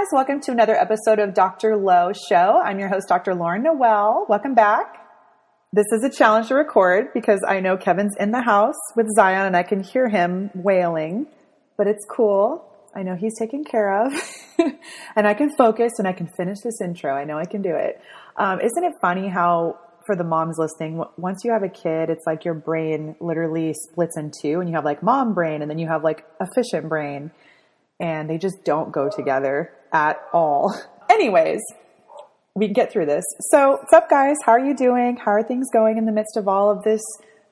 Guys, welcome to another episode of Dr. Lowe Show. I'm your host, Dr. Lauren Noel. Welcome back. This is a challenge to record because I know Kevin's in the house with Zion and I can hear him wailing, but it's cool. I know he's taken care of and I can focus and I can finish this intro. I know I can do it. Um, isn't it funny how for the moms listening, once you have a kid, it's like your brain literally splits in two and you have like mom brain and then you have like efficient brain and they just don't go together at all. Anyways, we can get through this. So, what's up, guys? How are you doing? How are things going in the midst of all of this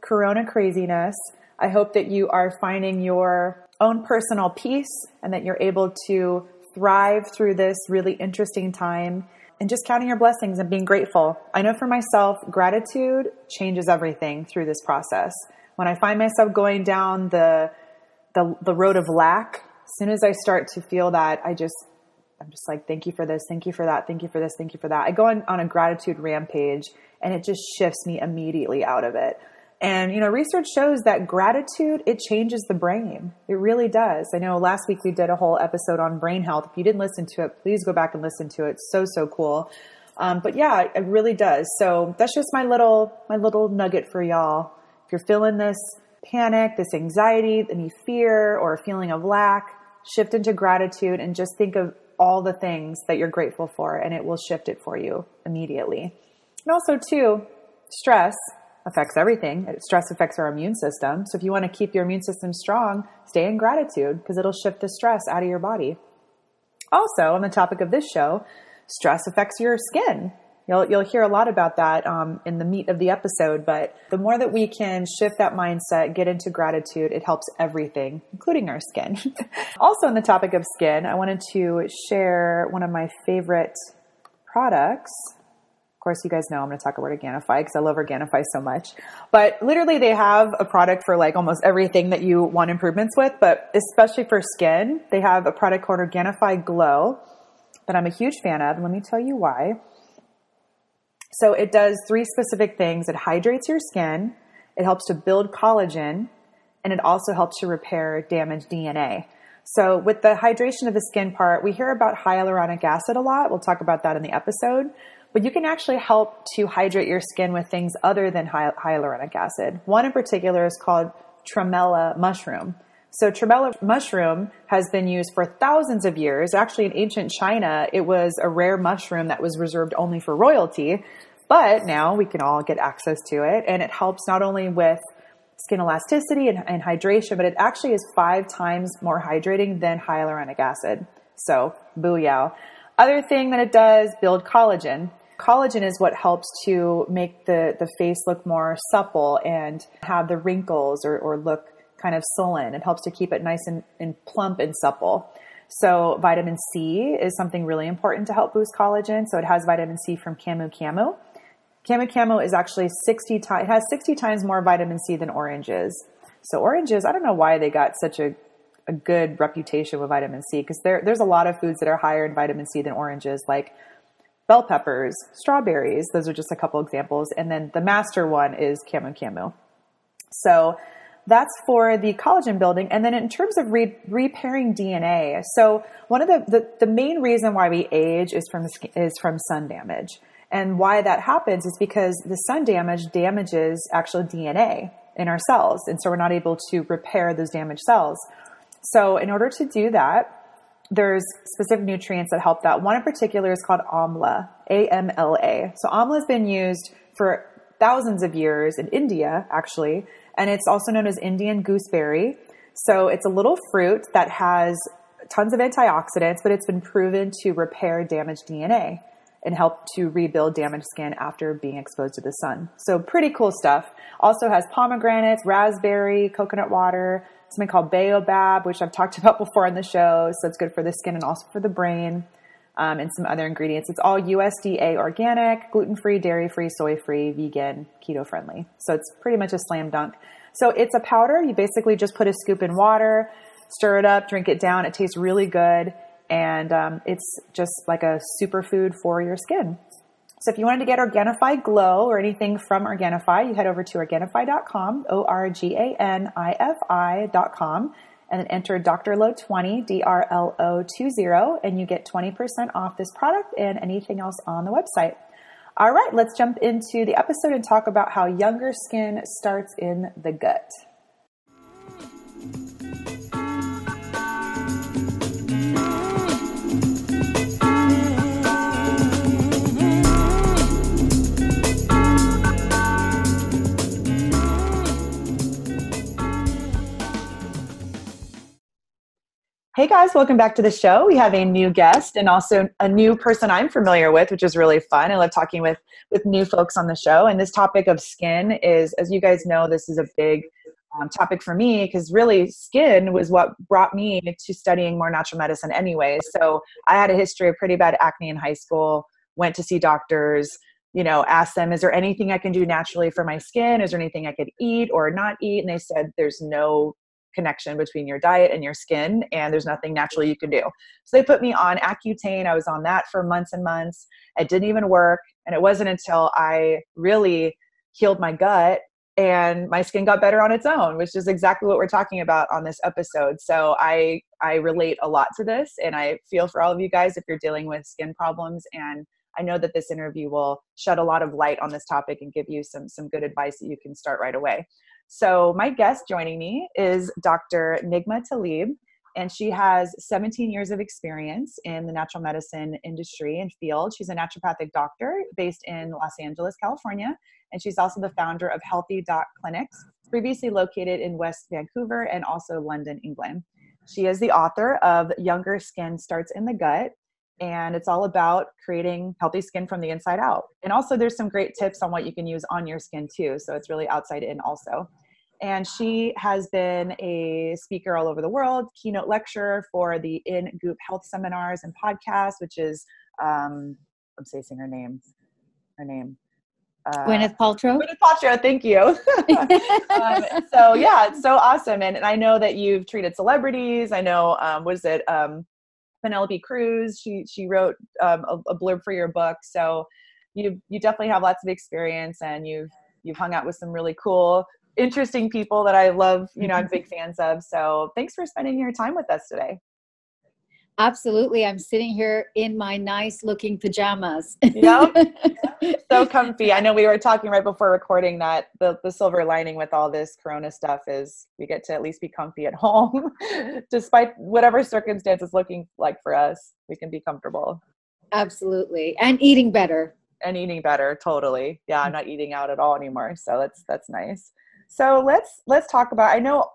corona craziness? I hope that you are finding your own personal peace and that you're able to thrive through this really interesting time and just counting your blessings and being grateful. I know for myself, gratitude changes everything through this process. When I find myself going down the the, the road of lack, as soon as I start to feel that, I just, I'm just like, thank you for this, thank you for that, thank you for this, thank you for that. I go on, on a gratitude rampage and it just shifts me immediately out of it. And, you know, research shows that gratitude, it changes the brain. It really does. I know last week we did a whole episode on brain health. If you didn't listen to it, please go back and listen to it. It's so, so cool. Um, but yeah, it really does. So that's just my little, my little nugget for y'all. If you're feeling this panic, this anxiety, any fear or feeling of lack, shift into gratitude and just think of all the things that you're grateful for and it will shift it for you immediately. And also too, stress affects everything. Stress affects our immune system. So if you want to keep your immune system strong, stay in gratitude because it'll shift the stress out of your body. Also, on the topic of this show, stress affects your skin. You'll, you'll hear a lot about that um, in the meat of the episode, but the more that we can shift that mindset, get into gratitude, it helps everything, including our skin. also, on the topic of skin, I wanted to share one of my favorite products. Of course, you guys know I'm going to talk about Organifi because I love Organifi so much. But literally, they have a product for like almost everything that you want improvements with, but especially for skin, they have a product called Organifi Glow that I'm a huge fan of. Let me tell you why. So it does three specific things. It hydrates your skin, it helps to build collagen, and it also helps to repair damaged DNA. So with the hydration of the skin part, we hear about hyaluronic acid a lot. We'll talk about that in the episode. But you can actually help to hydrate your skin with things other than hyaluronic acid. One in particular is called tremella mushroom. So tremella mushroom has been used for thousands of years. Actually, in ancient China, it was a rare mushroom that was reserved only for royalty. But now we can all get access to it, and it helps not only with skin elasticity and, and hydration, but it actually is five times more hydrating than hyaluronic acid. So, booyah. Other thing that it does, build collagen. Collagen is what helps to make the, the face look more supple and have the wrinkles or, or look kind of sullen. It helps to keep it nice and, and plump and supple. So vitamin C is something really important to help boost collagen. So it has vitamin C from Camu Camu. Camu is actually 60 times, it has 60 times more vitamin C than oranges. So oranges, I don't know why they got such a, a good reputation with vitamin C because there, there's a lot of foods that are higher in vitamin C than oranges, like bell peppers, strawberries. Those are just a couple examples. And then the master one is Camu. So that's for the collagen building. And then in terms of re- repairing DNA, so one of the, the, the main reason why we age is from, is from sun damage. And why that happens is because the sun damage damages actual DNA in our cells. And so we're not able to repair those damaged cells. So in order to do that, there's specific nutrients that help that. One in particular is called amla, A-M-L-A. So amla has been used for thousands of years in India, actually, and it's also known as Indian gooseberry. So it's a little fruit that has tons of antioxidants, but it's been proven to repair damaged DNA and help to rebuild damaged skin after being exposed to the sun. So pretty cool stuff. Also has pomegranates, raspberry, coconut water, something called baobab, which I've talked about before on the show. So it's good for the skin and also for the brain. um, and some other ingredients. It's all USDA organic, gluten free, dairy free, soy free, vegan, keto friendly. So it's pretty much a slam dunk. So it's a powder. You basically just put a scoop in water, stir it up, drink it down. It tastes really good. And um, it's just like a superfood for your skin. So if you wanted to get Organifi Glow or anything from Organifi, you head over to Organifi.com, O-R-G-A-N-I-F-I.com and then enter Dr. Low 20, D R L O 20, and you get 20% off this product and anything else on the website. All right, let's jump into the episode and talk about how younger skin starts in the gut. Hey guys, welcome back to the show. We have a new guest and also a new person I'm familiar with, which is really fun. I love talking with with new folks on the show. And this topic of skin is, as you guys know, this is a big um, topic for me because really skin was what brought me to studying more natural medicine anyway. So I had a history of pretty bad acne in high school. Went to see doctors. You know, asked them, is there anything I can do naturally for my skin? Is there anything I could eat or not eat? And they said, there's no connection between your diet and your skin and there's nothing natural you can do. So they put me on accutane. I was on that for months and months. It didn't even work and it wasn't until i really healed my gut and my skin got better on its own which is exactly what we're talking about on this episode. So i i relate a lot to this and i feel for all of you guys if you're dealing with skin problems and i know that this interview will shed a lot of light on this topic and give you some some good advice that you can start right away so, my guest joining me is Dr. Nigma Talib, and she has 17 years of experience in the natural medicine industry and field. She's a naturopathic doctor based in Los Angeles, California, and she's also the founder of Healthy Doc Clinics, previously located in West Vancouver and also London, England. She is the author of Younger Skin Starts in the Gut, and it's all about creating healthy skin from the inside out. And also, there's some great tips on what you can use on your skin too. So it's really outside in also. And she has been a speaker all over the world, keynote lecturer for the In Goop Health seminars and podcasts, which is um, I'm saying her name. Her name. Uh, Gwyneth Paltrow. Gwyneth Paltrow, thank you. um, so yeah, it's so awesome, and, and, I know that you've treated celebrities. I know, um, was it um, Penelope Cruz. She she wrote um, a, a, blurb for your book. So you you definitely have lots of experience, and you've you've hung out with some really cool, interesting people that I love. You know, I'm big fans of. So thanks for spending your time with us today. Absolutely. I'm sitting here in my nice looking pajamas. yep. So comfy. I know we were talking right before recording that the, the silver lining with all this corona stuff is we get to at least be comfy at home. Despite whatever circumstances looking like for us, we can be comfortable. Absolutely. And eating better. And eating better, totally. Yeah, I'm not eating out at all anymore. So that's that's nice. So let's let's talk about I know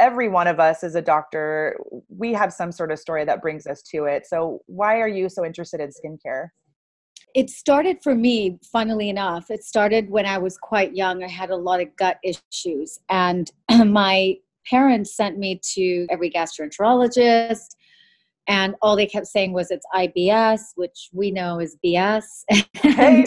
every one of us as a doctor, we have some sort of story that brings us to it. So, why are you so interested in skincare? It started for me, funnily enough. It started when I was quite young. I had a lot of gut issues, and my parents sent me to every gastroenterologist. And all they kept saying was it's IBS, which we know is BS. and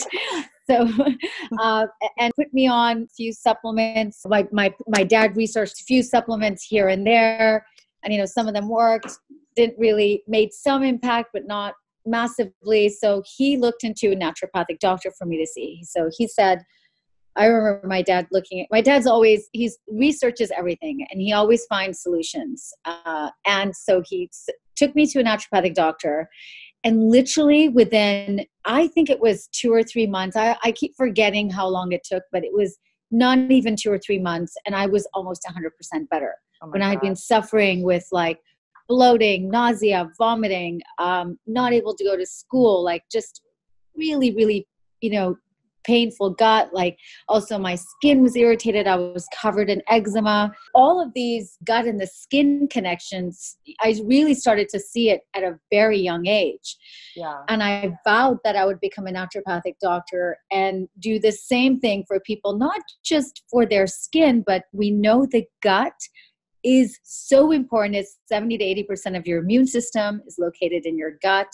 so uh, and put me on a few supplements like my my dad researched a few supplements here and there and you know some of them worked didn't really made some impact but not massively. So he looked into a naturopathic doctor for me to see. So he said i remember my dad looking at my dad's always he's researches everything and he always finds solutions. Uh, and so he took me to a naturopathic doctor and literally within i think it was two or three months I, I keep forgetting how long it took but it was not even two or three months and i was almost 100% better. Oh when i had been suffering with like bloating nausea vomiting um, not able to go to school like just really really you know painful gut like also my skin was irritated i was covered in eczema. All of these gut and the skin connections i really started to see it at a very young age. Yeah. And i vowed that i would become a naturopathic doctor and do the same thing for people not just for their skin but we know the gut is so important. It's 70 to 80 percent of your immune system is located in your gut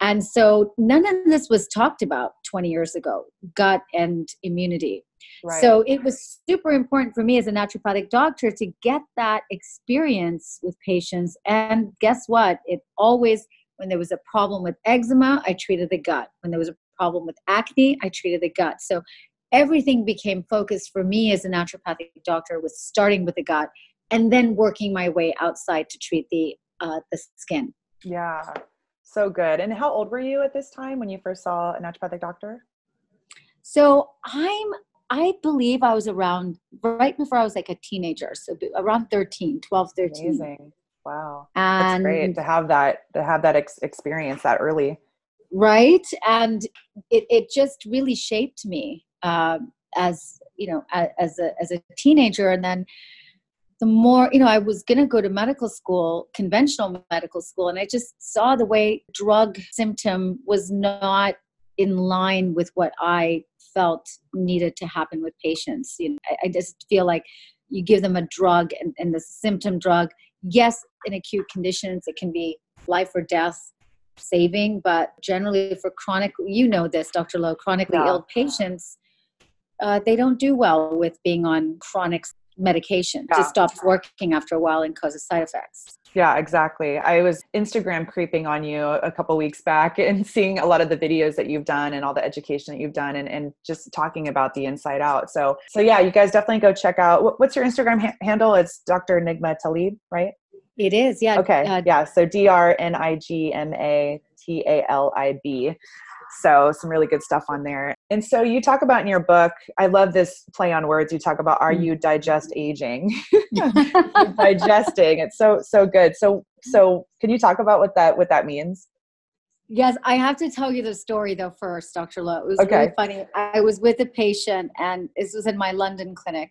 And so none of this was talked about 20 years ago gut and immunity. Right. So it was super important for me as a naturopathic doctor to get that experience with patients. And guess what? It always, when there was a problem with eczema, I treated the gut. When there was a problem with acne, I treated the gut. So everything became focused for me as a naturopathic doctor was starting with the gut and then working my way outside to treat the uh, the skin. Yeah, so good. And how old were you at this time when you first saw a naturopathic doctor? So I'm I believe I was around right before I was like a teenager, so around 13, 12, 13. Amazing. Wow. And That's great to have that to have that ex- experience that early. Right? And it it just really shaped me uh, as, you know, as a as a teenager and then the more you know i was going to go to medical school conventional medical school and i just saw the way drug symptom was not in line with what i felt needed to happen with patients you know, I, I, just feel like you give them a drug and, and the symptom drug yes in acute conditions it can be life or death saving but generally for chronic you know this dr lowe chronically yeah. ill patients uh, they don't do well with being on chronic medication yeah. just stops working after a while and causes side effects. Yeah exactly. I was instagram creeping on you a couple weeks back and seeing a lot of the videos that you've done and all the education that you've done and, and just talking about the inside out. So so yeah you guys definitely go check out what's your instagram ha- handle? It's dr nigma talib right? It is yeah. Okay uh, yeah so d-r-n-i-g-m-a-t-a-l-i-b so some really good stuff on there. And so you talk about in your book, I love this play on words. You talk about are mm. you digest aging? digesting. It's so so good. So so can you talk about what that what that means? Yes, I have to tell you the story though first, Dr. Lowe. It was okay. really funny. I was with a patient and this was in my London clinic.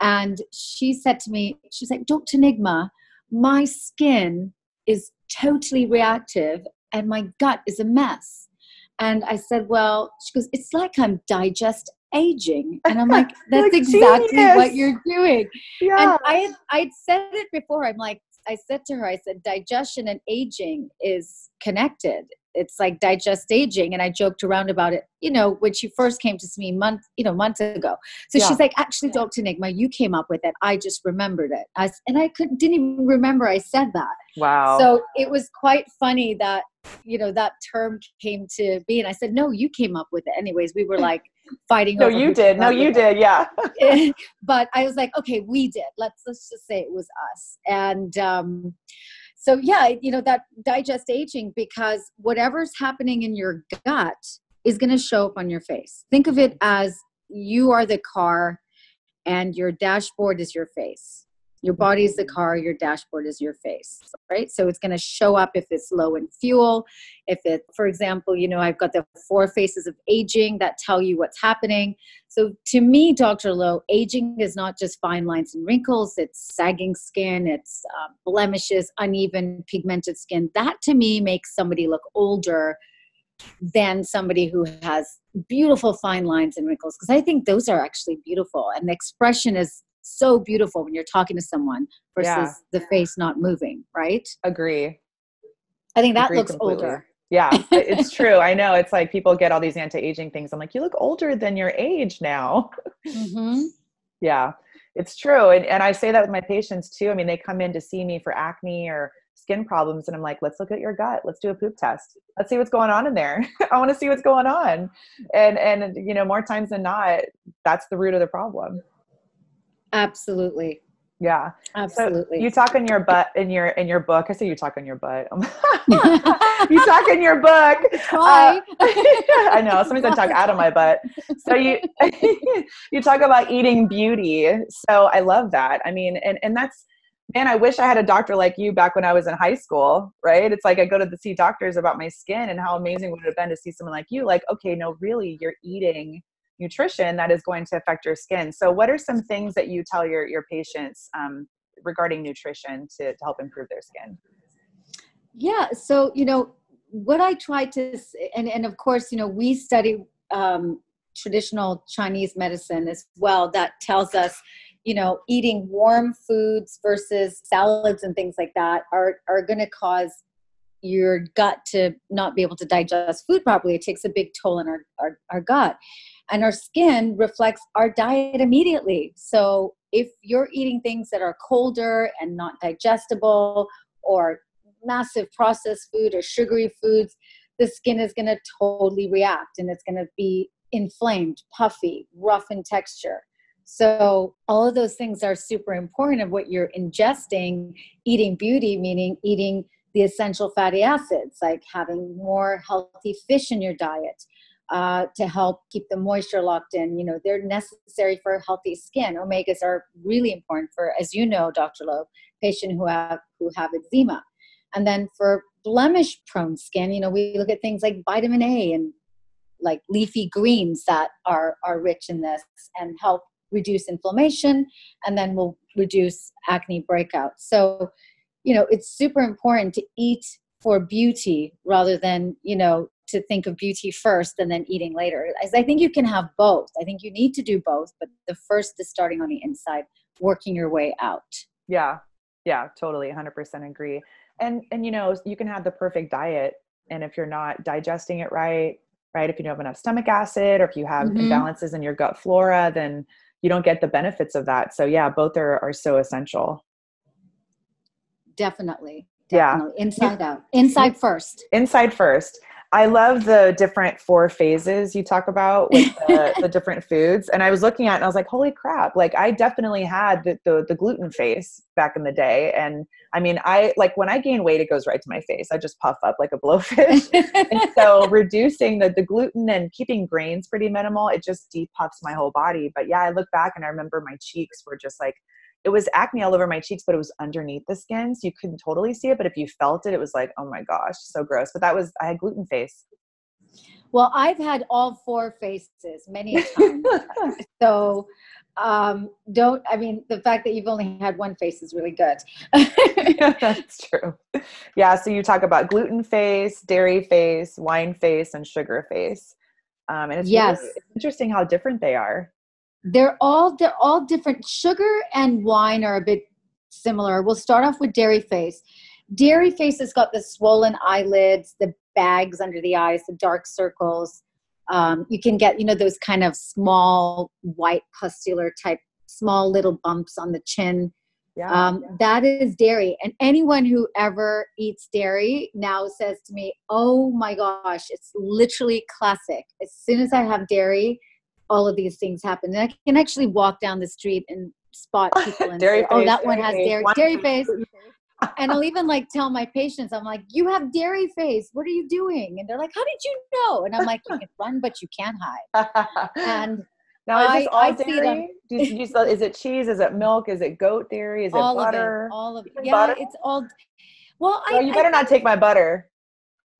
And she said to me, she's like, Dr. Nigma, my skin is totally reactive and my gut is a mess. And I said, Well, she goes, It's like I'm digest aging. And I'm like, That's exactly genius. what you're doing. Yeah. And I had I'd said it before. I'm like, I said to her, I said, digestion and aging is connected it's like digest aging and i joked around about it you know when she first came to see me months you know months ago. So yeah. she's like actually dr nigma you came up with it. I just remembered it. I, and i couldn't didn't even remember i said that. Wow. So it was quite funny that you know that term came to be and i said no you came up with it. Anyways we were like fighting no you did. no you did. Yeah. But i was like okay we did. Let's let's just say it was us. And um so yeah you know that digest aging because whatever's happening in your gut is going to show up on your face. Think of it as you are the car and your dashboard is your face your body is the car your dashboard is your face right? So it's going to show up if it's low in fuel if it for example you know i've got the four faces of aging that tell you what's happening. So to me dr lowe aging is not just fine lines and wrinkles it's sagging skin it's uh, blemishes uneven pigmented skin. That to me makes somebody look older than somebody who has beautiful fine lines and wrinkles because i think those are actually beautiful. And the expression is so beautiful when you're talking to someone versus yeah. the face not moving, right? Agree. I think that Agree looks completely. older. Yeah, it's true. I know. It's like people get all these anti-aging things. I'm like, you look older than your age now. Mm-hmm. yeah, it's true. And, and I say that with my patients too. I mean, they come in to see me for acne or skin problems and I'm like, let's look at your gut. Let's do a poop test. Let's see what's going on in there. I want to see what's going on. And and you know, more times than not, that's the root of the problem. Absolutely. Yeah. Absolutely. So you talk in your butt in your in your book. I say you talk in your butt. you talk in your book. Uh, I know. Sometimes I talk out of my butt. So you you talk about eating beauty. So I love that. I mean, and and that's man, I wish I had a doctor like you back when I was in high school, right? It's like I go to the see doctors about my skin and how amazing would it have been to see someone like you, like, okay, no, really, you're eating nutrition that is going to affect your skin. So, what are some things that you tell your your patients um, regarding nutrition to, to help improve their skin? Yeah. So, you know, what I try to, and and of course, you know, we study um, traditional Chinese medicine as well. That tells us you know eating warm foods versus salads and things like that are are going to cause your gut to not be able to digest food properly. It takes a big toll on our, our, our gut. And our skin reflects our diet immediately. So if you're eating things that are colder and not digestible or massive processed food or sugary foods, the skin is going to totally react and it's going to be inflamed, puffy, rough in texture. So, all of those things are super important of what you're ingesting. Eating beauty, meaning eating the essential fatty acids, like having more healthy fish in your diet uh, to help keep the moisture locked in. You know, they're necessary for healthy skin. Omegas are really important for, as you know, Dr. Lowe, patients who have who have eczema. And then for blemish prone skin, you know, we look at things like vitamin A and like leafy greens that are are rich in this and help reduce inflammation and then will reduce acne breakouts. So, you know, it's super important to eat for beauty rather than, you know, to think of beauty first and then eating later. I think you can have both. I think you need to do both, but the first is starting on the inside, working your way out. Yeah. Yeah, totally 100% agree. And and you know, you can have the perfect diet and if you're not digesting it right, right, if you don't have enough stomach acid or if you have mm-hmm. imbalances in your gut flora, then you don't get the benefits of that. So yeah, both are are so essential. Definitely. Definitely. Yeah. Inside out. Inside first. Inside first. I love the different four phases you talk about with the, the, different foods. And I was looking at it and I was like, holy crap. Like I definitely had the, the, the, gluten face back in the day. And I mean, I like when I gain weight, it goes right to my face. I just puff up like a blowfish. and so reducing the, the gluten and keeping grains pretty minimal, it just depuffs my whole body. But yeah, I look back and I remember my cheeks were just like it was acne all over my cheeks, but it was underneath the skin. So you couldn't totally see it. But if you felt it, it was like, oh my gosh, so gross. But that was, I had gluten face. Well, I've had all four faces many times. so um, don't, I mean, the fact that you've only had one face is really good. yeah, that's true. Yeah. So you talk about gluten face, dairy face, wine face, and sugar face. Um, and it's, yes. Really, it's interesting how different they are they're all they're all different. Sugar and wine are a bit similar. We'll start off with dairy face. Dairy face has got the swollen eyelids the bags under the eyes the dark circles. Um, you can get you know those kind of small white pustular type small little bumps on the chin. Yeah, um, yeah. that is dairy. And anyone who ever eats dairy now says to me oh my gosh it's literally classic. As soon as i have dairy all of these things happen. And I can actually walk down the street and spot people and say, "Oh, that one has dairy dairy face." and I'll even like tell my patients, I'm like, "You have dairy face. What are you doing?" And they're like, "How did you know?" And I'm like, "You can run, but you can't hide." And now is this all I dairy? Do you, do you, is it cheese? Is it milk? Is it goat dairy? Is it all butter? Of it, all of it. Yeah, butter? it's all. Well, I, you better I, not take my butter.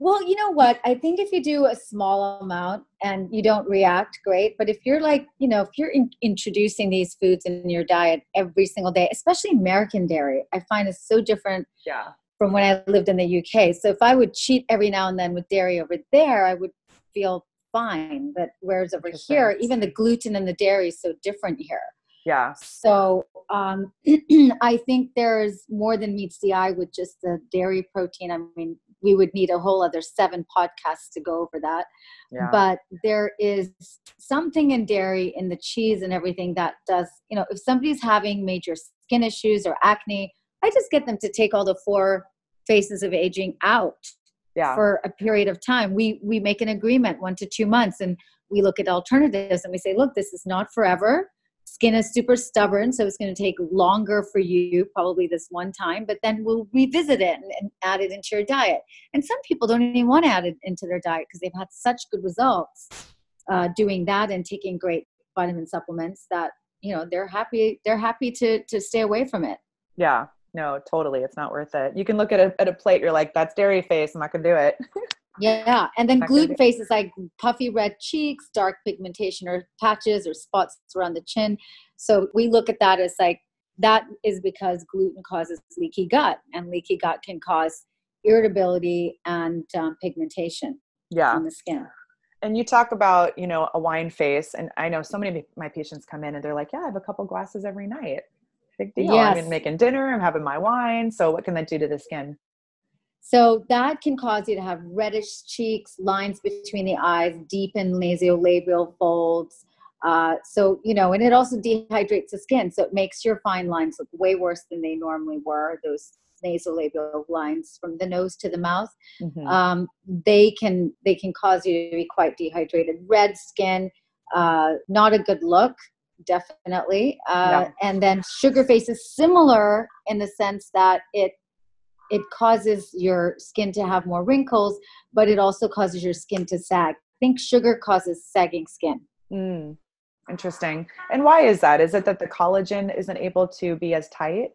Well, you know what? I think if you do a small amount and you don't react, great. But if you're like, you know, if you're in, introducing these foods in your diet every single day, especially American dairy, I find is so different yeah. from when I lived in the UK. So if I would cheat every now and then with dairy over there, I would feel fine. But whereas over here, even the gluten and the dairy is so different here. Yeah. So um, I think there's more than meets the eye with just the dairy protein. I mean, we would need a whole other seven podcasts to go over that. Yeah. But there is something in dairy, in the cheese and everything that does, you know, if somebody's having major skin issues or acne, I just get them to take all the four phases of aging out yeah. for a period of time. We we make an agreement one to two months and we look at alternatives and we say, look, this is not forever skin is super stubborn so it's going to take longer for you probably this one time but then we'll revisit it and, and add it into your diet. And some people don't even want to add it into their diet because they've had such good results uh, doing that and taking great vitamin supplements that you know they're happy they're happy to to stay away from it. Yeah. No totally it's not worth it. You can look at a, at a plate you're like that's dairy face i'm not gonna do it Yeah, and then gluten face is like puffy red cheeks, dark pigmentation or patches or spots around the chin. So we look at that as like that is because gluten causes leaky gut, and leaky gut can cause irritability and um, pigmentation yeah. on the skin. And you talk about, you know, a wine face, and I know so many of my patients come in and they're like, "Yeah, I have a couple glasses every night. Big deal. Yes. I'm making dinner. I'm having my wine. So what can that do to the skin?" So that can cause you to have reddish cheeks, lines between the eyes, deepened nasolabial folds. Uh, so, you know, and it also dehydrates the skin. So it makes your fine lines look way worse than they normally were. Those nasolabial lines from the nose to the mouth, mm-hmm. um, they can they can cause you to be quite dehydrated. Red skin, uh, not a good look, definitely. Uh. And then sugar face is similar in the sense that it it causes your skin to have more wrinkles, but it also causes your skin to sag. I think sugar causes sagging skin. Mm, interesting. And why is that? Is it that the collagen isn't able to be as tight?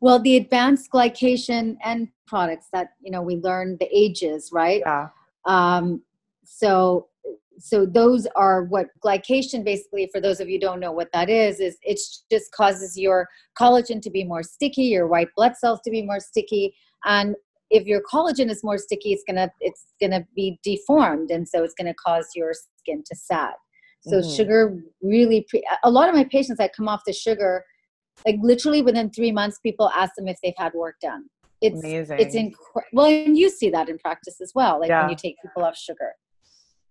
Well, the advanced glycation end products that you know we learn the ages, right? Yeah. Um, so so those are what glycation basically for those of you don't know what that is is it just causes your collagen to be more sticky your white blood cells to be more sticky and if your collagen is more sticky it's gonna it's gonna be deformed and so it's gonna cause your skin to sag so mm-hmm. sugar really pre- a lot of my patients that come off the sugar like literally within three months people ask them if they've had work done it's Amazing. it's incredible well and you see that in practice as well like yeah. when you take people off sugar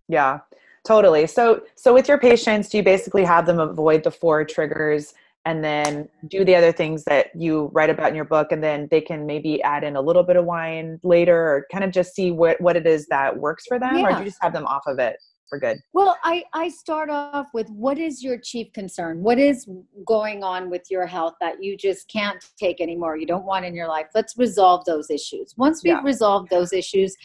yeah, totally. So, so with your patients, do you basically have them avoid the four triggers and then do the other things that you write about in your book, and then they can maybe add in a little bit of wine later, or kind of just see what what it is that works for them, yeah. or do you just have them off of it? for good? Well, I, I start off with what is your chief concern? What is going on with your health that you just can't take anymore? You don't want in your life. Let's resolve those issues. Once we've yeah. resolved those issues,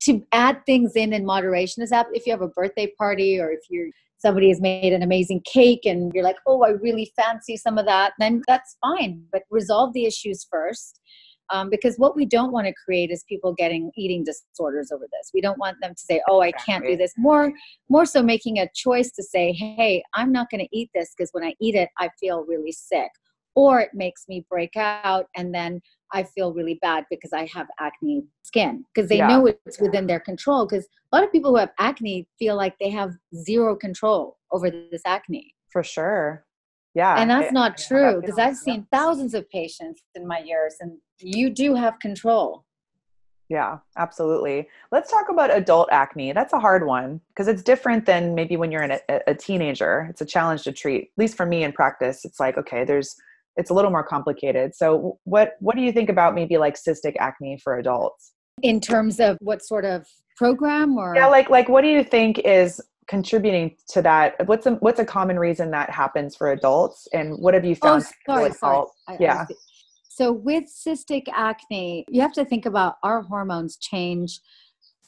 to add things in in moderation is that if you have a birthday party or if you're somebody has made an amazing cake and you're like oh i really fancy some of that then that's fine. But resolve the issues first um, because what we don't want to create is people getting eating disorders over this. We don't want them to say oh i can't do this more more so making a choice to say hey i'm not going to eat this because when i eat it i feel really sick or it makes me break out and then I feel really bad because I have acne skin because they yeah. know it's within their control. Because a lot of people who have acne feel like they have zero control over this acne. For sure. Yeah. And that's I, not true because I've seen thousands of patients in my years and you do have control. Yeah, absolutely. Let's talk about adult acne. That's a hard one because it's different than maybe when you're in a, a teenager. It's a challenge to treat. At least for me in practice, it's like, okay, there's it's a little more complicated. So what what do you think about maybe like cystic acne for adults? In terms of what sort of program or Yeah, like like what do you think is contributing to that? What's a what's a common reason that happens for adults and what have you oh, found? Oh, sorry, sorry. I, yeah. I so with cystic acne, you have to think about our hormones change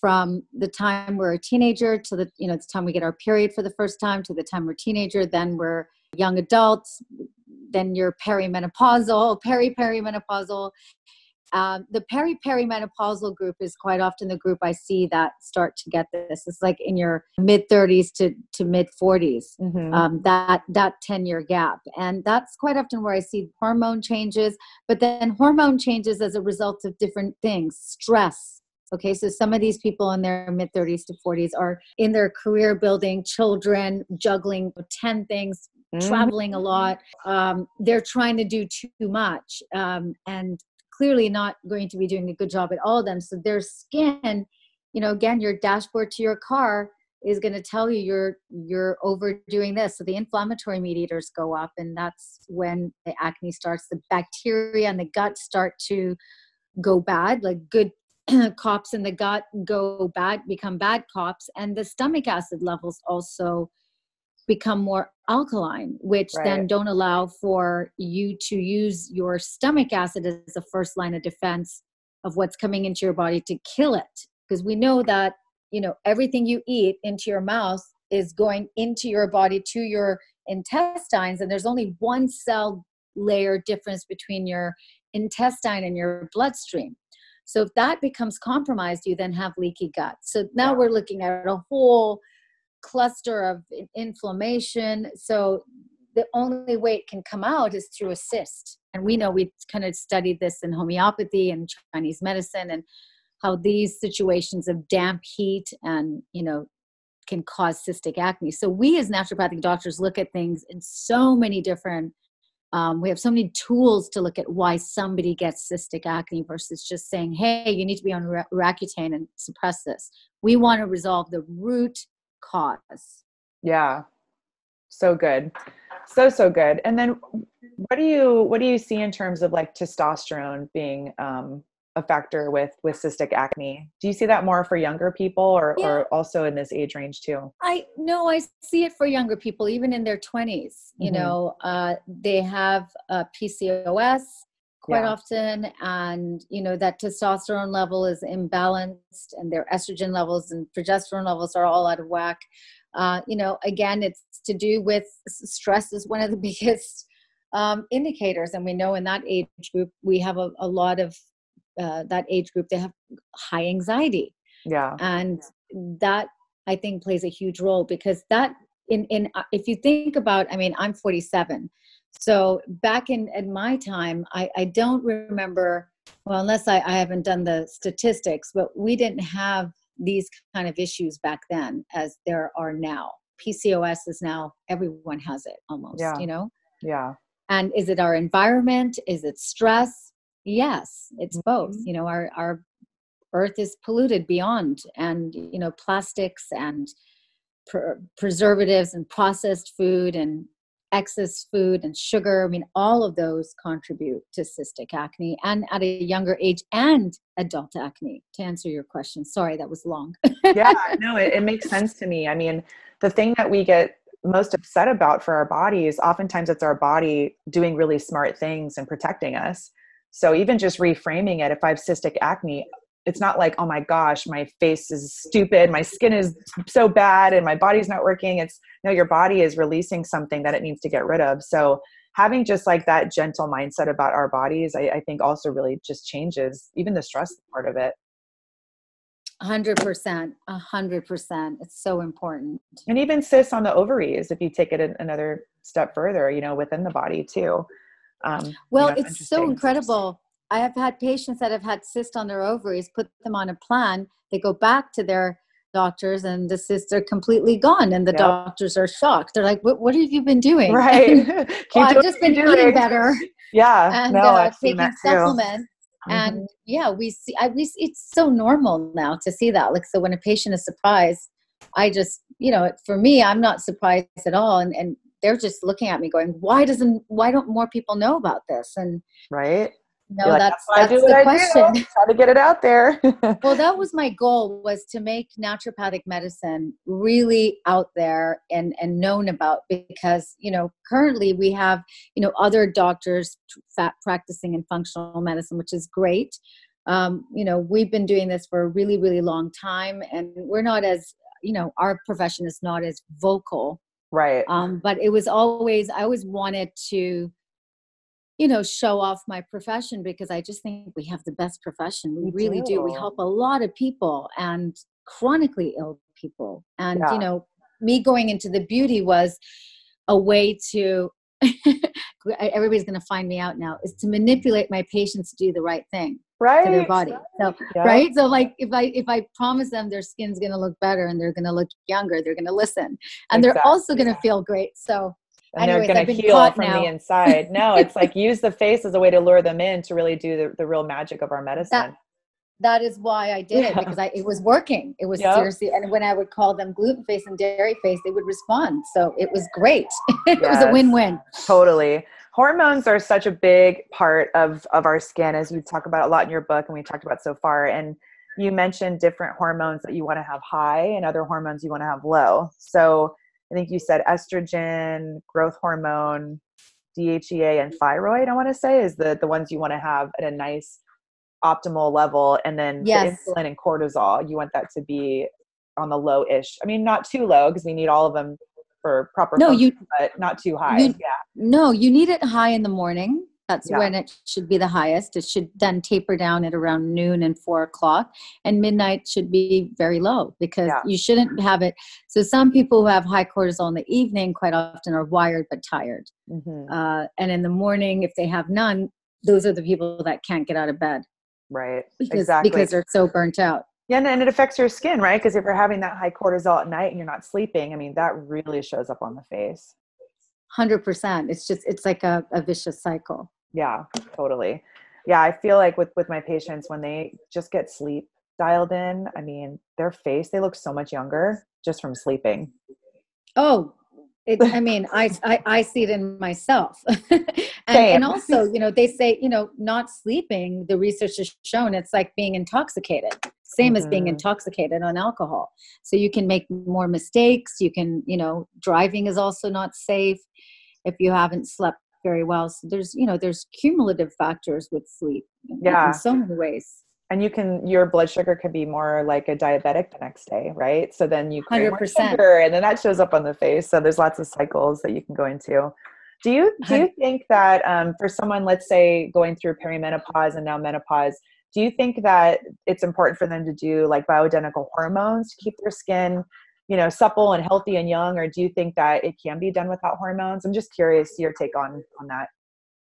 from the time we're a teenager to the you know the time we get our period for the first time to the time we're teenager then we're young adults then you're perimenopausal, peri perimenopausal. Um, the peri perimenopausal group is quite often the group I see that start to get this. It's like in your mid 30s to, to mid 40s, mm-hmm. um, that that 10 year gap, and that's quite often where I see hormone changes. But then hormone changes as a result of different things, stress. Okay, so some of these people in their mid 30s to 40s are in their career building, children, juggling 10 things mm-hmm. traveling a lot. Um, they're trying to do too much um, and clearly not going to be doing a good job at all of them. So their skin, you know, again, your dashboard to your car is going to tell you you're you're overdoing this so the inflammatory mediators go up and that's when the acne starts the bacteria in the gut start to go bad like good cops in the gut go bad become bad cops and the stomach acid levels also become more alkaline, which right. then don't allow for you to use your stomach acid as a first line of defense of what's coming into your body to kill it. Because we know that, you know, everything you eat into your mouth is going into your body to your intestines, and there's only one cell layer difference between your intestine and your bloodstream. So if that becomes compromised, you then have leaky gut. So now yeah. we're looking at a whole cluster of inflammation. So the only way it can come out is through a cyst. And we know we kind of studied this in homeopathy and Chinese medicine and how these situations of damp heat and, you know, can cause cystic acne. So we as naturopathic doctors look at things in so many different Um, we have so many tools to look at why somebody gets cystic acne versus just saying, hey, you need to be on Roaccutane and suppress this. We want to resolve the root cause. Yeah. So good. So, so good. And then what do you, what do you see in terms of like testosterone being, um, a factor with with cystic acne do you see that more for younger people or, yeah. or also in this age range too i no i see it for younger people even in their 20s you mm-hmm. know uh, they have uh, pcos quite yeah. often and you know that testosterone level is imbalanced and their estrogen levels and progesterone levels are all out of whack. Uh, you know again it's to do with stress is one of the biggest um, indicators and we know in that age group we have a, a lot of uh, that age group they have high anxiety. Yeah. And that i think plays a huge role because that in in uh, if you think about i mean i'm 47 so back in in my time i i don't remember well unless i i haven't done the statistics but we didn't have these kind of issues back then as there are now. Pcos is now everyone has it almost yeah. you know? Yeah. And is it our environment? Is it stress? Yes it's both mm-hmm. you know our our earth is polluted beyond and you know plastics and preservatives and processed food and excess food and sugar i mean all of those contribute to cystic acne and at a younger age and adult acne to answer your question. Sorry that was long. Yeah no it, it makes sense to me. I mean the thing that we get most upset about for our bodies oftentimes it's our body doing really smart things and protecting us. So even just reframing it, if I have cystic acne, it's not like, oh my gosh, my face is stupid, my skin is so bad, and my body's not working. It's no, your body is releasing something that it needs to get rid of. So having just like that gentle mindset about our bodies, I, I think also really just changes even the stress part of it. Hundred percent, a hundred percent. It's so important. And even cysts on the ovaries, if you take it another step further, you know, within the body too. Um, well, you know, it's so incredible. I have had patients that have had cysts on their ovaries, put them on a plan. They go back to their doctors and the cysts are completely gone and the yep. doctors are shocked. They're like what, what have you been doing? Right. Well, i've just been eating better. Yeah. And no, uh, taking supplements mm-hmm. and yeah we see I, we, it's so normal now to see that. Like so when a patient is surprised i just you know for me i'm not surprised at all. And, and they're just looking at me going why doesn't why don't more people know about this? And right no like, that's that's, that's the question. Try to get it out there. Well that was my goal was to make naturopathic medicine really out there and and known about because you know currently we have you know other doctors practicing in functional medicine which is great. Um, you know we've been doing this for a really really long time and we're not as you know our profession is not as vocal. Right. Um, but it was always i always wanted to you know show off my profession because i just think we have the best profession we, really do. do. we help a lot of people and chronically ill people and yeah. you know me going into the beauty was a way to everybody's going to find me out now is to manipulate my patients to do the right thing right to their body so yeah. right so like if i if i promise them their skin's going to look better and they're going to look younger they're going to listen and exactly. they're also going to feel great so and Anyways, they're going to heal from now. the inside no it's like use the face as a way to lure them in to really do the, the real magic of our medicine that, that is why I did yeah. it because I, it was working. It was yep. seriously, and when I would call them gluten face and dairy face, they would respond. So it was great. it yes, was a win-win. Totally. Hormones are such a big part of of our skin, as you talk about a lot in your book, and we talked about so far. And you mentioned different hormones that you want to have high, and other hormones you want to have low. So I think you said estrogen, growth hormone, DHEA, and mm-hmm. thyroid. I want to say is the the ones you want to have at a nice optimal level. And then yes. the insulin and cortisol you want that to be on the low-ish. I mean not too low because we need all of them for proper no function, you but not too high. You, yeah. No you need it high in the morning that's yeah. when it should be the highest it should then taper down at around noon and four o'clock and midnight should be very low because yeah. you shouldn't have it so some people who have high cortisol in the evening quite often are wired but tired mm-hmm. uh, and in the morning if they have none those are the people that can't get out of bed Right. Because, exactly. Because they're so burnt out. Yeah, and it affects your skin, right? Because if you're having that high cortisol at night and you're not sleeping, I mean, that really shows up on the face. 100% it's just it's like a, a vicious cycle yeah totally yeah i feel like with with my patients when they just get sleep dialed in i mean their face they look so much younger just from sleeping oh it, I mean, I, I, I see it in myself, and, and, also, you know, they say, you know, not sleeping. The research has shown it's like being intoxicated, same mm-hmm. as being mm-hmm. intoxicated on alcohol. So you can make more mistakes. You can, you know, driving is also not safe if you haven't slept very well. So there's, you know, there's cumulative factors with sleep. Yeah, in so many ways and you can your blood sugar could be more like a diabetic the next day right so then you crave 100%. more sugar and then that shows up on the face so there's lots of cycles that you can go into do you do you think that um, for someone let's say going through perimenopause and now menopause do you think that it's important for them to do like bioidentical hormones to keep their skin you know supple and healthy and young or do you think that it can be done without hormones i'm just curious your take on on that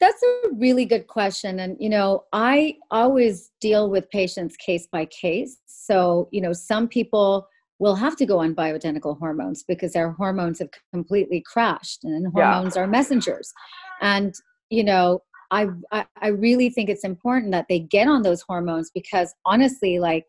that's a really good question. And, you know, I always deal with patients case by case. So, you know, some people will have to go on bioidentical hormones because their hormones have completely crashed and hormones yeah. are messengers. And, you know, I, I, I really think it's important that they get on those hormones because honestly, like,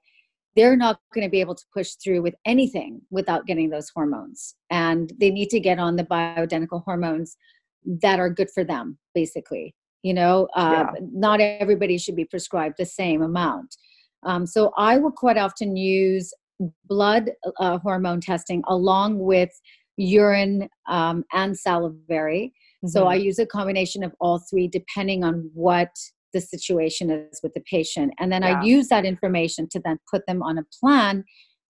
they're not going to be able to push through with anything without getting those hormones. And they need to get on the bioidentical hormones that are good for them basically you know uh, yeah. not everybody should be prescribed the same amount um, so i will quite often use blood uh, hormone testing along with urine um, and salivary mm-hmm. so i use a combination of all three depending on what the situation is with the patient and then yeah. i use that information to then put them on a plan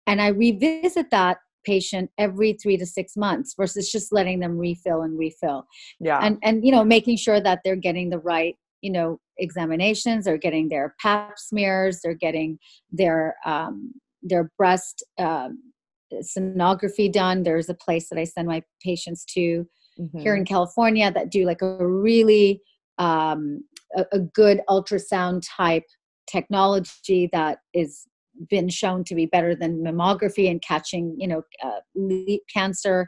and i revisit that patient every three to six months versus just letting them refill and refill yeah and and you know making sure that they're getting the right you know examinations they're getting their pap smears they're getting their um, their breast um, sonography done there's a place that i send my patients to mm-hmm. here in california that do like a really um, a, a good ultrasound type technology that is been shown to be better than mammography in catching, you know, uh, cancer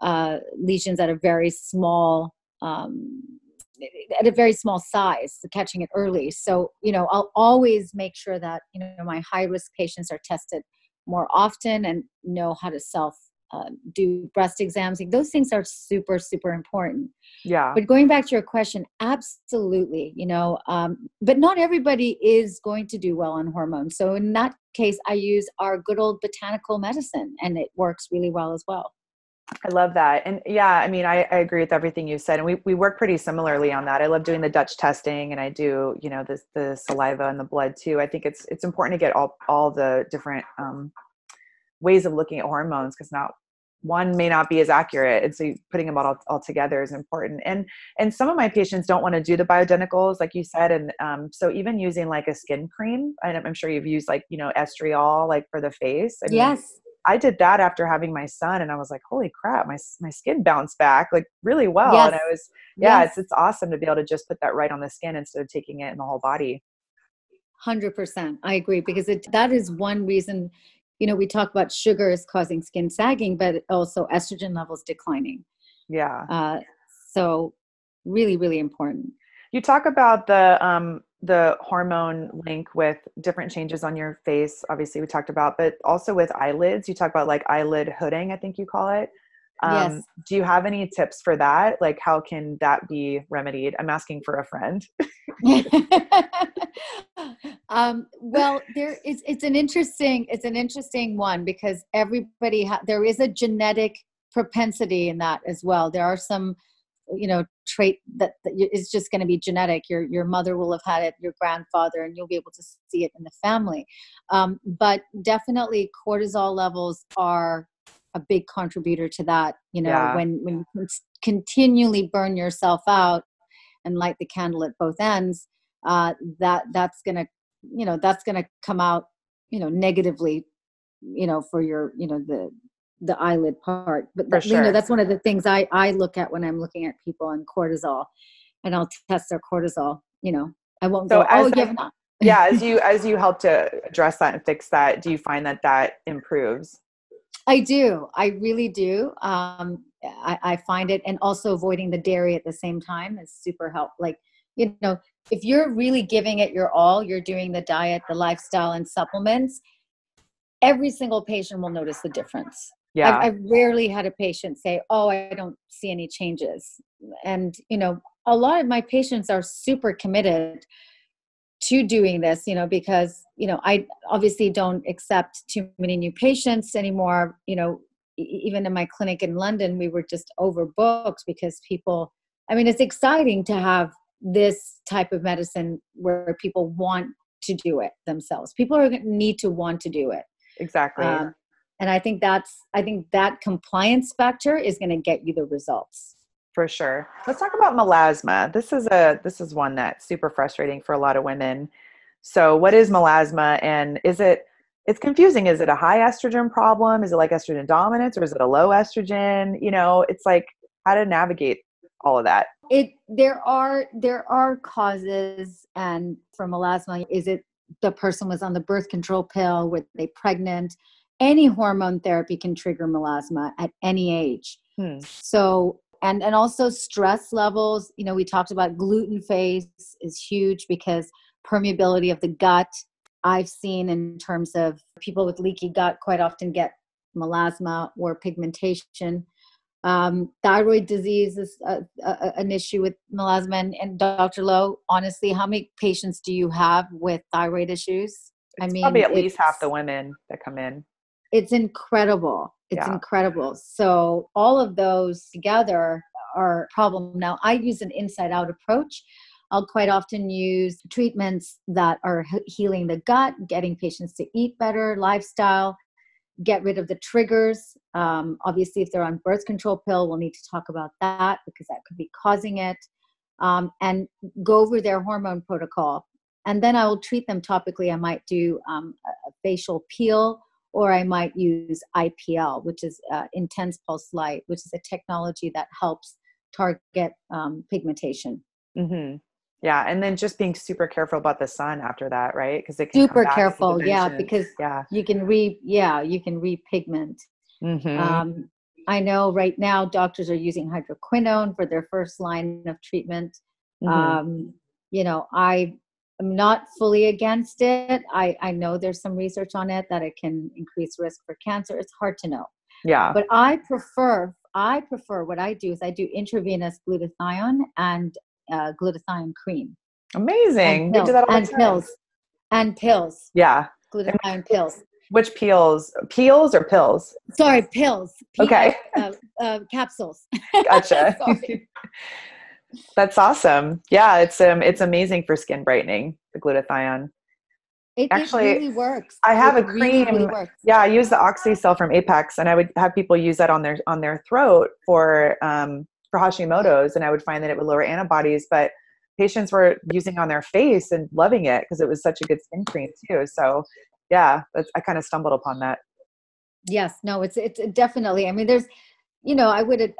uh, lesions at a very small, um, at a very small size, catching it early. So, you know, I'll always make sure that you know my high risk patients are tested more often and know how to self uh, do breast exams. Those things are super, super important. Yeah. But going back to your question, absolutely, you know, um, but not everybody is going to do well on hormones. So in that case, I use our good old botanical medicine and it works really well as well. I love that. And yeah, I mean, I, I, agree with everything you said. And we, we work pretty similarly on that. I love doing the Dutch testing and I do, you know, the, the saliva and the blood too. I think it's, it's important to get all, all the different um, ways of looking at hormones because not one may not be as accurate and so putting them all, all together is important and and some of my patients don't want to do the bioidenticals like you said and um, so even using like a skin cream i'm sure you've used like you know estriol like for the face I mean, yes i did that after having my son and i was like holy crap my, my skin bounced back like really well yes. and i was yeah yes. it's, it's awesome to be able to just put that right on the skin instead of taking it in the whole body 100% i agree because it that is one reason you know, we talk about sugar is causing skin sagging, but also estrogen levels declining. Yeah. Uh, so really, really important. You talk about the um, the hormone link with different changes on your face. Obviously, we talked about, but also with eyelids. You talk about like eyelid hooding. I think you call it. Um, yes. Do you have any tips for that? Like, how can that be remedied? I'm asking for a friend. um, well, there is. It's an interesting. It's an interesting one because everybody ha- there is a genetic propensity in that as well. There are some, you know, trait that, that is just going to be genetic. Your your mother will have had it, your grandfather, and you'll be able to see it in the family. Um, but definitely, cortisol levels are a big contributor to that you know yeah. when when you continually burn yourself out and light the candle at both ends uh, that that's gonna you know that's gonna come out you know negatively you know for your you know the the eyelid part but that, sure. you know that's one of the things i i look at when i'm looking at people on cortisol and i'll test their cortisol you know i won't so go oh yeah yeah as you as you help to address that and fix that do you find that that improves I do. I really do. Um, I, I, find it, and also avoiding the dairy at the same time is super helpful. Like, you know, if you're really giving it your all, you're doing the diet, the lifestyle, and supplements, every single patient will notice the difference. Yeah. I've, I've rarely had a patient say, Oh, I don't see any changes. And, you know, a lot of my patients are super committed to doing this you know because you know i obviously don't accept too many new patients anymore. You know even in my clinic in london we were just overbooked because people i mean it's exciting to have this type of medicine where people want to do it themselves. People are going to need to want to do it. Exactly. Um, and i think that's i think that compliance factor is going to get you the results for sure. Let's talk about melasma. This is a this is one that's super frustrating for a lot of women. So, what is melasma and is it it's confusing. Is it a high estrogen problem? Is it like estrogen dominance or is it a low estrogen? You know, it's like how to navigate all of that. It there are there are causes and for melasma is it the person was on the birth control pill were they pregnant any hormone therapy can trigger melasma at any age hmm. so and and also stress levels you know we talked about gluten face is huge because permeability of the gut i've seen in terms of people with leaky gut quite often get melasma or pigmentation. Um, thyroid disease is a, a, an issue with melasma. And, and, dr lowe honestly how many patients do you have with thyroid issues? It's i mean probably at least half the women that come in. It's incredible it's yeah. incredible. So all of those together are a problem. Now I use an inside out approach. I'll quite often use treatments that are healing the gut, getting patients to eat better, lifestyle, get rid of the triggers. Um, obviously, if they're on birth control pill, we'll need to talk about that because that could be causing it. Um, and go over their hormone protocol. And then I will treat them topically. I might do um, a facial peel or I might use IPL, which is uh, intense pulse light, which is a technology that helps target um, pigmentation. Mm-hmm. Yeah, and then just being super careful about the sun after that, right? Because it super careful, yeah, because yeah, you can re yeah you can repigment. Mm-hmm. Um, I know right now doctors are using hydroquinone for their first line of treatment. Mm-hmm. Um, you know, I I'm not fully against it. I, I know there's some research on it that it can increase risk for cancer. It's hard to know. Yeah. But I prefer I prefer what I do is I do intravenous glutathione and uh, glutathione cream. Amazing. And pills, do that all and pills. And pills. Yeah. Glutathione pills. Which peels? Peels or pills? Sorry, pills. P- okay. Uh, uh, capsules. Gotcha. That's awesome. Yeah, it's um it's amazing for skin brightening, the glutathione. It, Actually, it really works. I have it a cream. Really, really yeah, I use the Oxicell from Apex, and I would have people use that on their on their throat for um, for Hashimoto's, and I would find that it would lower antibodies. But patients were using on their face and loving it because it was such a good skin cream too. So, yeah, I kind of stumbled upon that. Yes, no, it's it's definitely. I mean, there's, you know, I would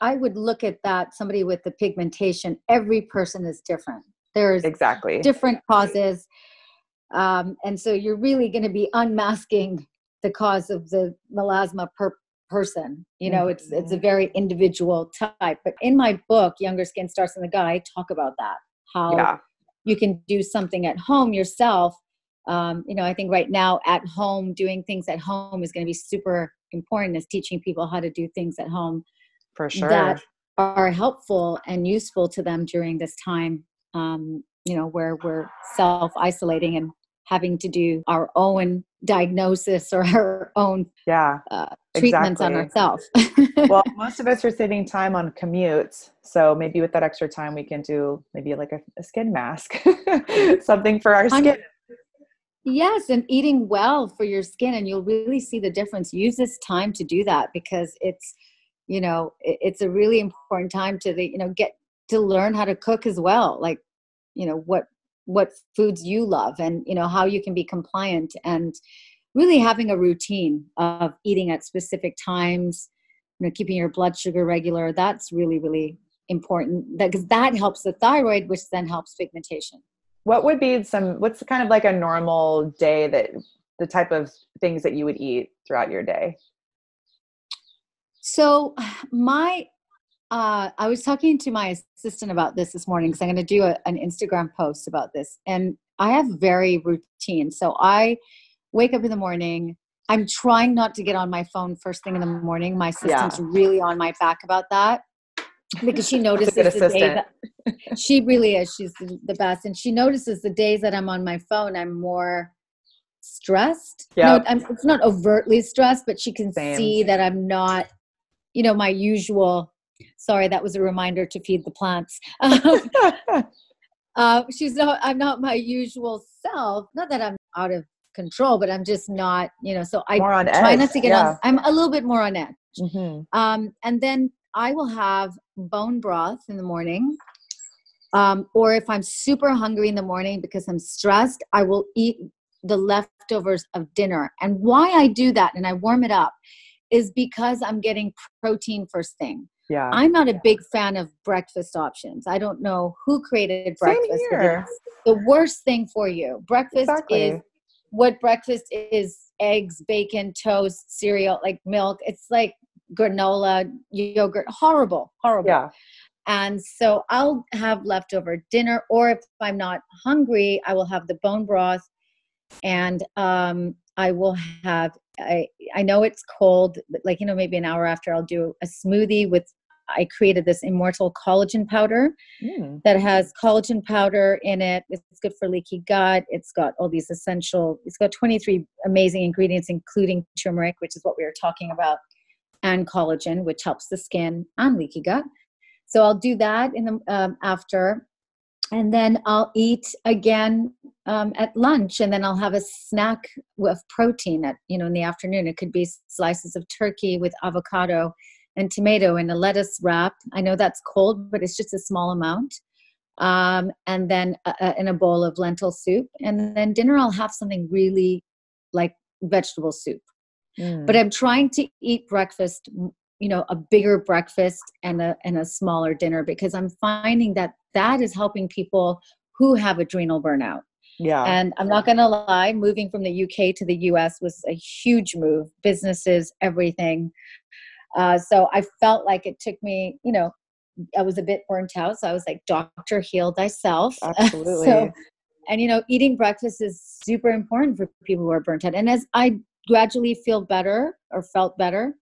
I would look at that somebody with the pigmentation. Every person is different. There's exactly different causes, um, and so you're really going to be unmasking the cause of the melasma per person. You know, mm-hmm. it's it's a mm-hmm. very individual type. But in my book, Younger Skin Starts in the Gut, I talk about that how yeah. you can do something at home yourself. Um, you know, I think right now at home, doing things at home is going to be super important. Is teaching people how to do things at home for sure that are helpful and useful to them during this time um, you know where we're self isolating and having to do our own diagnosis or our own yeah uh, treatments exactly. on ourselves well most of us are saving time on commutes so maybe with that extra time we can do maybe like a, a skin mask something for our skin Yes, and eating well for your skin, and you'll really see the difference. Use this time to do that because it's you know it's a really important time to the you know get to learn how to cook as well like you know what what foods you love and you know how you can be compliant and really having a routine of eating at specific times you know keeping your blood sugar regular that's really really important. Because that, that helps the thyroid which then helps pigmentation. What would be some what's kind of like a normal day that the type of things that you would eat throughout your day So my uh, I was talking to my assistant about this this morning because I'm going to do a, an Instagram post about this, and I have very routine. So I wake up in the morning. I'm trying not to get on my phone first thing in the morning. My assistant's yeah. really on my back about that because she notices the day that she really is. She's the best, and she notices the days that I'm on my phone. I'm more stressed. Yeah, no, it's not overtly stressed, but she can Same. see that I'm not, you know, my usual Sorry, that was a reminder to feed the plants. uh, she's not. I'm not my usual self. Not that I'm out of control, but I'm just not. You know. So I try edge. not to get yeah. on. I'm a little bit more on edge. Mm-hmm. Um, and then I will have bone broth in the morning. Um, or if I'm super hungry in the morning because I'm stressed, I will eat the leftovers of dinner. And why I do that and I warm it up is because I'm getting protein first thing. Yeah. I'm not a big fan of breakfast options. I don't know who created breakfast. the worst thing for you. Breakfast exactly. is what breakfast is eggs, bacon, toast, cereal, like milk. It's like granola, yogurt. Horrible, horrible. Yeah. And so I'll have leftover dinner, or if I'm not hungry, I will have the bone broth and um, I will have I I know it's cold, but like you know, maybe an hour after I'll do a smoothie with I created this immortal collagen powder mm. that has collagen powder in it. It's good for leaky gut. It's got all these essential, it's got 23 amazing ingredients, including turmeric, which is what we were talking about, and collagen, which helps the skin and leaky gut. So I'll do that in the um, after and then I'll eat again um, at lunch, and then I'll have a snack with protein at you know in the afternoon. It could be slices of turkey with avocado and tomato in a lettuce wrap. I know that's cold, but it's just a small amount. Um, and then uh, uh in a bowl of lentil soup, and then dinner I'll have something really like vegetable soup. Mm. But I'm trying to eat breakfast you know a bigger breakfast and a and a smaller dinner because i'm finding that that is helping people who have adrenal burnout yeah. And i'm not going to lie moving from the uk to the us was a huge move businesses everything. Uh, so i felt like it took me you know i was a bit burnt out so i was like doctor heal thyself. Absolutely. So, and you know eating breakfast is super important for people who are burnt out. And as i gradually feel better or felt better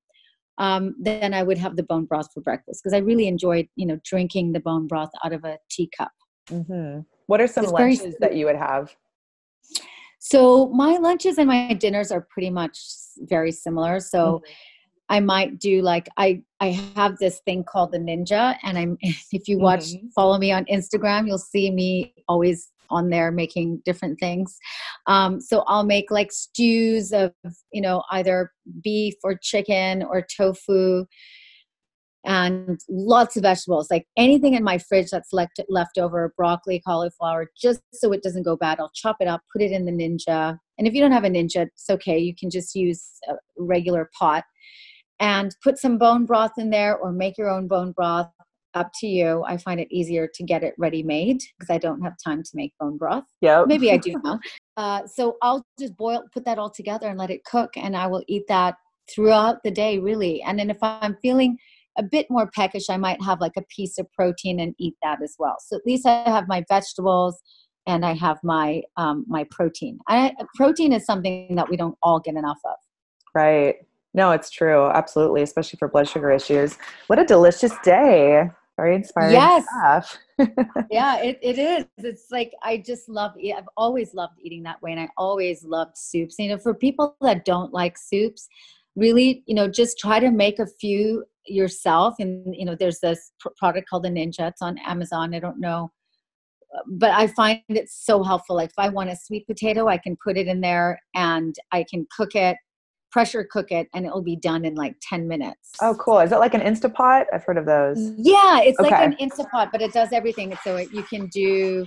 um, then I would have the bone broth for breakfast because I really enjoyed, you know, drinking the bone broth out of a teacup. Mm-hmm. What are some it's lunches that you would have? So my lunches and my dinners are pretty much very similar. So mm-hmm. I might do like I I have this thing called the ninja, and I'm if you watch mm-hmm. follow me on Instagram, you'll see me always on there making different things. Um, so I'll make like stews of, you know, either beef or chicken or tofu and lots of vegetables like anything in my fridge that's left left over broccoli cauliflower just so it doesn't go bad i'll chop it up put it in the ninja and if you don't have a ninja it's okay you can just use a regular pot and put some bone broth in there or make your own bone broth up to you. I find it easier to get it ready made because I don't have time to make bone broth. Yeah. Maybe I do now. Uh, so I'll just boil, put that all together and let it cook, and I will eat that throughout the day, really. And then if I'm feeling a bit more peckish, I might have like a piece of protein and eat that as well. So at least I have my vegetables and I have my um, my protein. I, protein is something that we don't all get enough of. Right. No, it's true. Absolutely, especially for blood sugar issues. What a delicious day very inspiring yes. stuff. yeah, it, it is. It's like I just love I've always loved eating that way and I always loved soups. You know, for people that don't like soups, really, you know, just try to make a few yourself and you know, there's this product called the Ninja. It's on Amazon. I don't know but I find it so helpful. Like if I want a sweet potato, I can put it in there and I can cook it pressure cook it and it'll be done in like 10 minutes. Oh, cool. Is it like an Instapot? I've heard of those. Yeah, it's okay. like an Instapot, but it does everything. So it, you can do,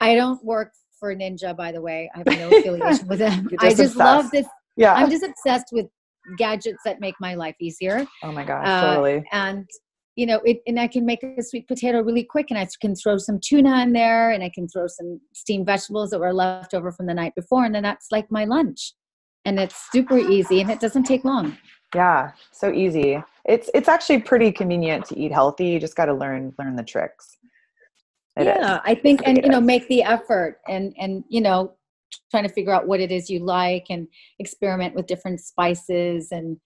I don't work for Ninja, by the way. I have no affiliation with them. Just I just obsessed. love this. Yeah. I'm just obsessed with gadgets that make my life easier. Oh my gosh, uh, totally. And you know, it, and I can make a sweet potato really quick, and I can throw some tuna in there, and I can throw some steamed vegetables that were left over from the night before, and then that's like my lunch and it's super easy and it doesn't take long. Yeah, so easy. It's it's actually pretty convenient to eat healthy. You just got to learn learn the tricks. It yeah, is. I think, and you know, make the effort, and and you know, trying to figure out what it is you like, and experiment with different spices, and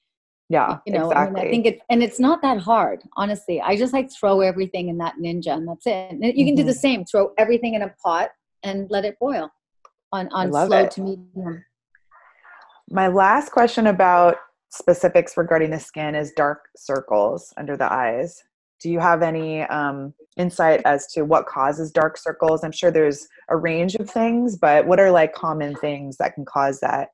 yeah, you know, exactly. I, mean, I think it, and it's not that hard, honestly. I just like throw everything in that ninja, and that's it. And you can mm-hmm. do the mm-hmm. same. Throw everything in a pot and let it boil on on slow it. to medium. My last question about specifics regarding the skin is dark circles under the eyes. Do you have any um, insight as to what causes dark circles? I'm sure there's a range of things, but what are like common things that can cause that?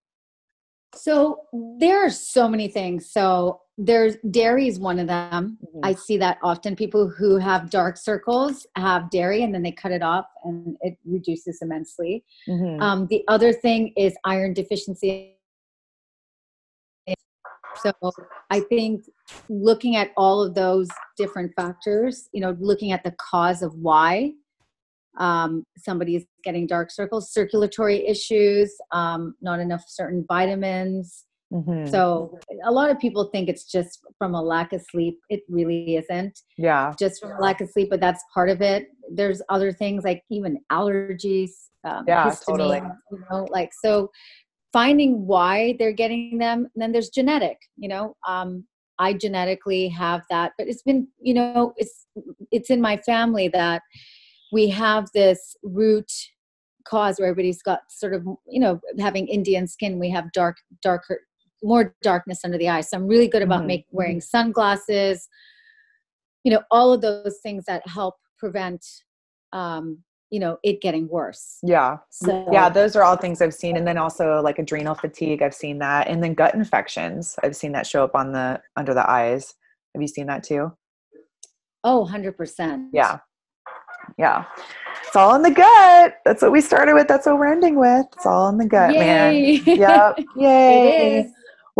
So there are so many things. So there's dairy is one of them. Mm-hmm. I see that often. People who have dark circles have dairy and then they cut it off and it reduces immensely. Mm-hmm. Um, the other thing is iron deficiency so I think looking at all of those different factors, you know, looking at the cause of why um, somebody is getting dark circles, circulatory issues, um, not enough certain vitamins. Mm-hmm. So a lot of people think it's just from a lack of sleep. It really isn't. Yeah. Just from a lack of sleep, but that's part of it. There's other things like even allergies. Um, yeah, histamine, totally. You know, like so finding why they're getting them and then there's genetic you know um, i genetically have that but it's been you know it's it's in my family that we have this root cause where everybody's got sort of you know having indian skin we have dark darker more darkness under the eyes so i'm really good about mm-hmm. make, wearing mm-hmm. sunglasses you know all of those things that help prevent um, you know it getting worse. Yeah. So yeah those are all things i've seen and then also like adrenal fatigue i've seen that and then gut infections i've seen that show up on the under the eyes. Have you seen that too? Oh 100% yeah. Yeah. It's all in the gut. That's what we started with. That's what we're ending with. It's all in the gut Yay. man yep yay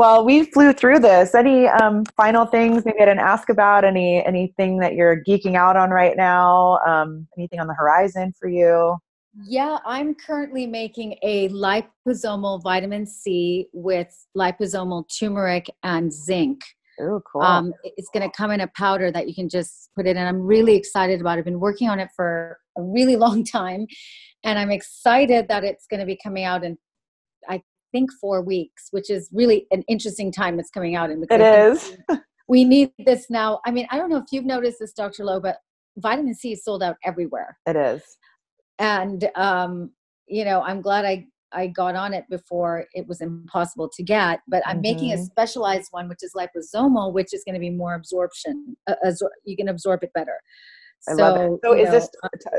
well, we flew through this. Any um, final things maybe I didn't ask about? Any anything that you're geeking out on right now? Um, anything on the horizon for you? Yeah, I'm currently making a liposomal vitamin C with liposomal turmeric and zinc. Oh, cool. Um, it's going to come in a powder that you can just put it in. I'm really excited about it. I've been working on it for a really long time, and I'm excited that it's going to be coming out in I think four weeks, which is really an interesting time it's coming out in. It is. we need this now. I mean, I don't know if you've noticed this, Dr. Lowe, but vitamin C is sold out everywhere. It is. And, um, you know, I'm glad I, I got on it before it was impossible to get, but I'm mm-hmm. making a mm-hmm. specialized one, which is liposomal, which is going to be more absorption. Uh, absor- you can absorb it better. I so, love it. So is know, this,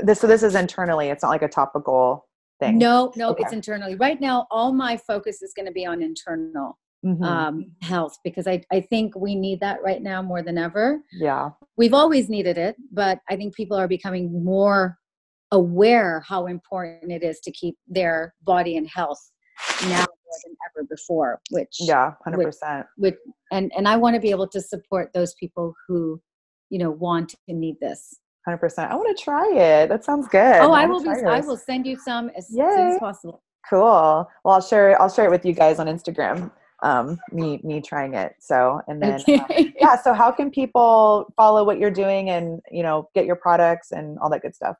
this, so this is internally, it's not like a topical thing? No, no, okay. it's internally. Right now, all my focus is going to be on internal mm-hmm. um, health because I, I think we need that right now more than ever. Yeah. We've always needed it, but I think people are becoming more aware how important it is to keep their body and health now more than ever before which yeah 100% which, which, and and i want to be able to support those people who you know want and need this Hundred percent. I want to try it. That sounds good. Oh, I, I will be. I will send you some as Yay. soon as possible. Cool. Well, I'll share. I'll share it with you guys on Instagram. Um, me me trying it. So and then okay. um, yeah. So how can people follow what you're doing and you know get your products and all that good stuff?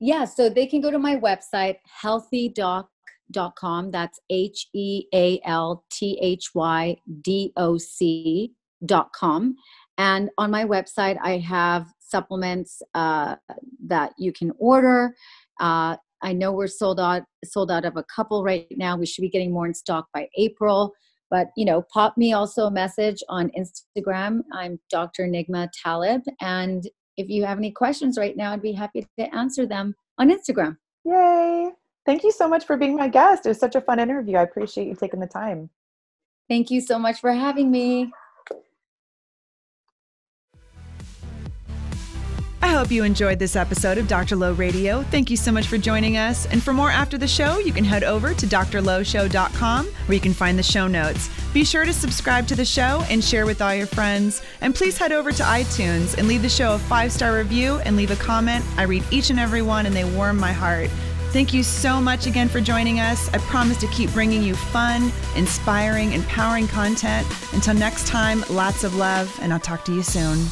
Yeah. So they can go to my website healthydoc.com. That's H E A L T H Y D O C dot com. And on my website, I have supplements uh, that you can order. Uh, I know we're sold out sold out of a couple right now. We should be getting more in stock by April. But you know, pop me also a message on Instagram. I'm Dr. Nigma Talib, and if you have any questions right now, I'd be happy to answer them on Instagram. Yay! Thank you so much for being my guest. It was such a fun interview. I appreciate you taking the time. Thank you so much for having me. I hope you enjoyed this episode of Dr. Lowe Radio. Thank you so much for joining us. And for more after the show, you can head over to drlowshow.com where you can find the show notes. Be sure to subscribe to the show and share with all your friends. And please head over to iTunes and leave the show a five star review and leave a comment. I read each and every one and they warm my heart. Thank you so much again for joining us. I promise to keep bringing you fun, inspiring, empowering content. Until next time, lots of love, and I'll talk to you soon.